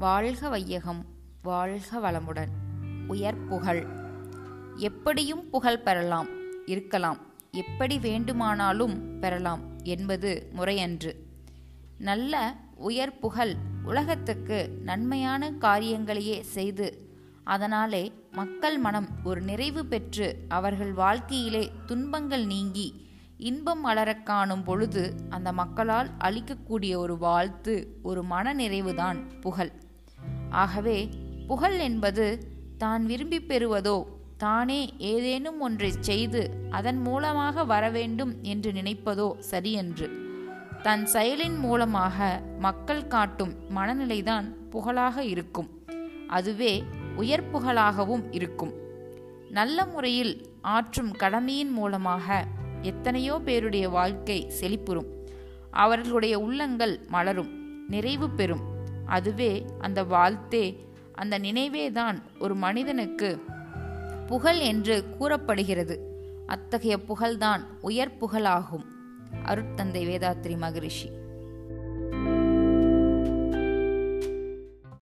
வாழ்க வையகம் வாழ்க வளமுடன். உயர் புகழ். எப்படியும் புகழ் பெறலாம் இருக்கலாம். எப்படி வேண்டுமானாலும் பெறலாம் என்பது முறையன்று. நல்ல உயர் புகழ் உலகத்துக்கு நன்மையான காரியங்களையே செய்து அதனாலே மக்கள் மனம் ஒரு நிறைவு பெற்று அவர்கள் வாழ்க்கையிலே துன்பங்கள் நீங்கி இன்பம் வளரக் காணும் பொழுது அந்த மக்களால் அளிக்கக்கூடிய ஒரு வாழ்த்து ஒரு மன நிறைவுதான் புகழ். ஆகவே புகழ் என்பது தான் விரும்பி பெறுவதோ தானே ஏதேனும் ஒன்றை செய்து அதன் மூலமாக வரவேண்டும் என்று நினைப்பதோ சரியன்று. தன் செயலின் மூலமாக மக்கள் காட்டும் மனநிலைதான் புகழாக இருக்கும். அதுவே உயர் புகழாகவும் இருக்கும். நல்ல முறையில் ஆற்றும் கடமையின் மூலமாக எத்தனையோ பேருடைய வாழ்க்கை செழிப்புறும். அவர்களுடைய உள்ளங்கள் மலரும் நிறைவு பெறும். அதுவே அந்த வாழ்த்தே அந்த நினைவேதான் ஒரு மனிதனுக்கு புகழ் என்று கூறப்படுகிறது. அத்தகைய புகழ்தான் உயர் புகழாகும். அருட்தந்தை வேதாத்ரி மகரிஷி.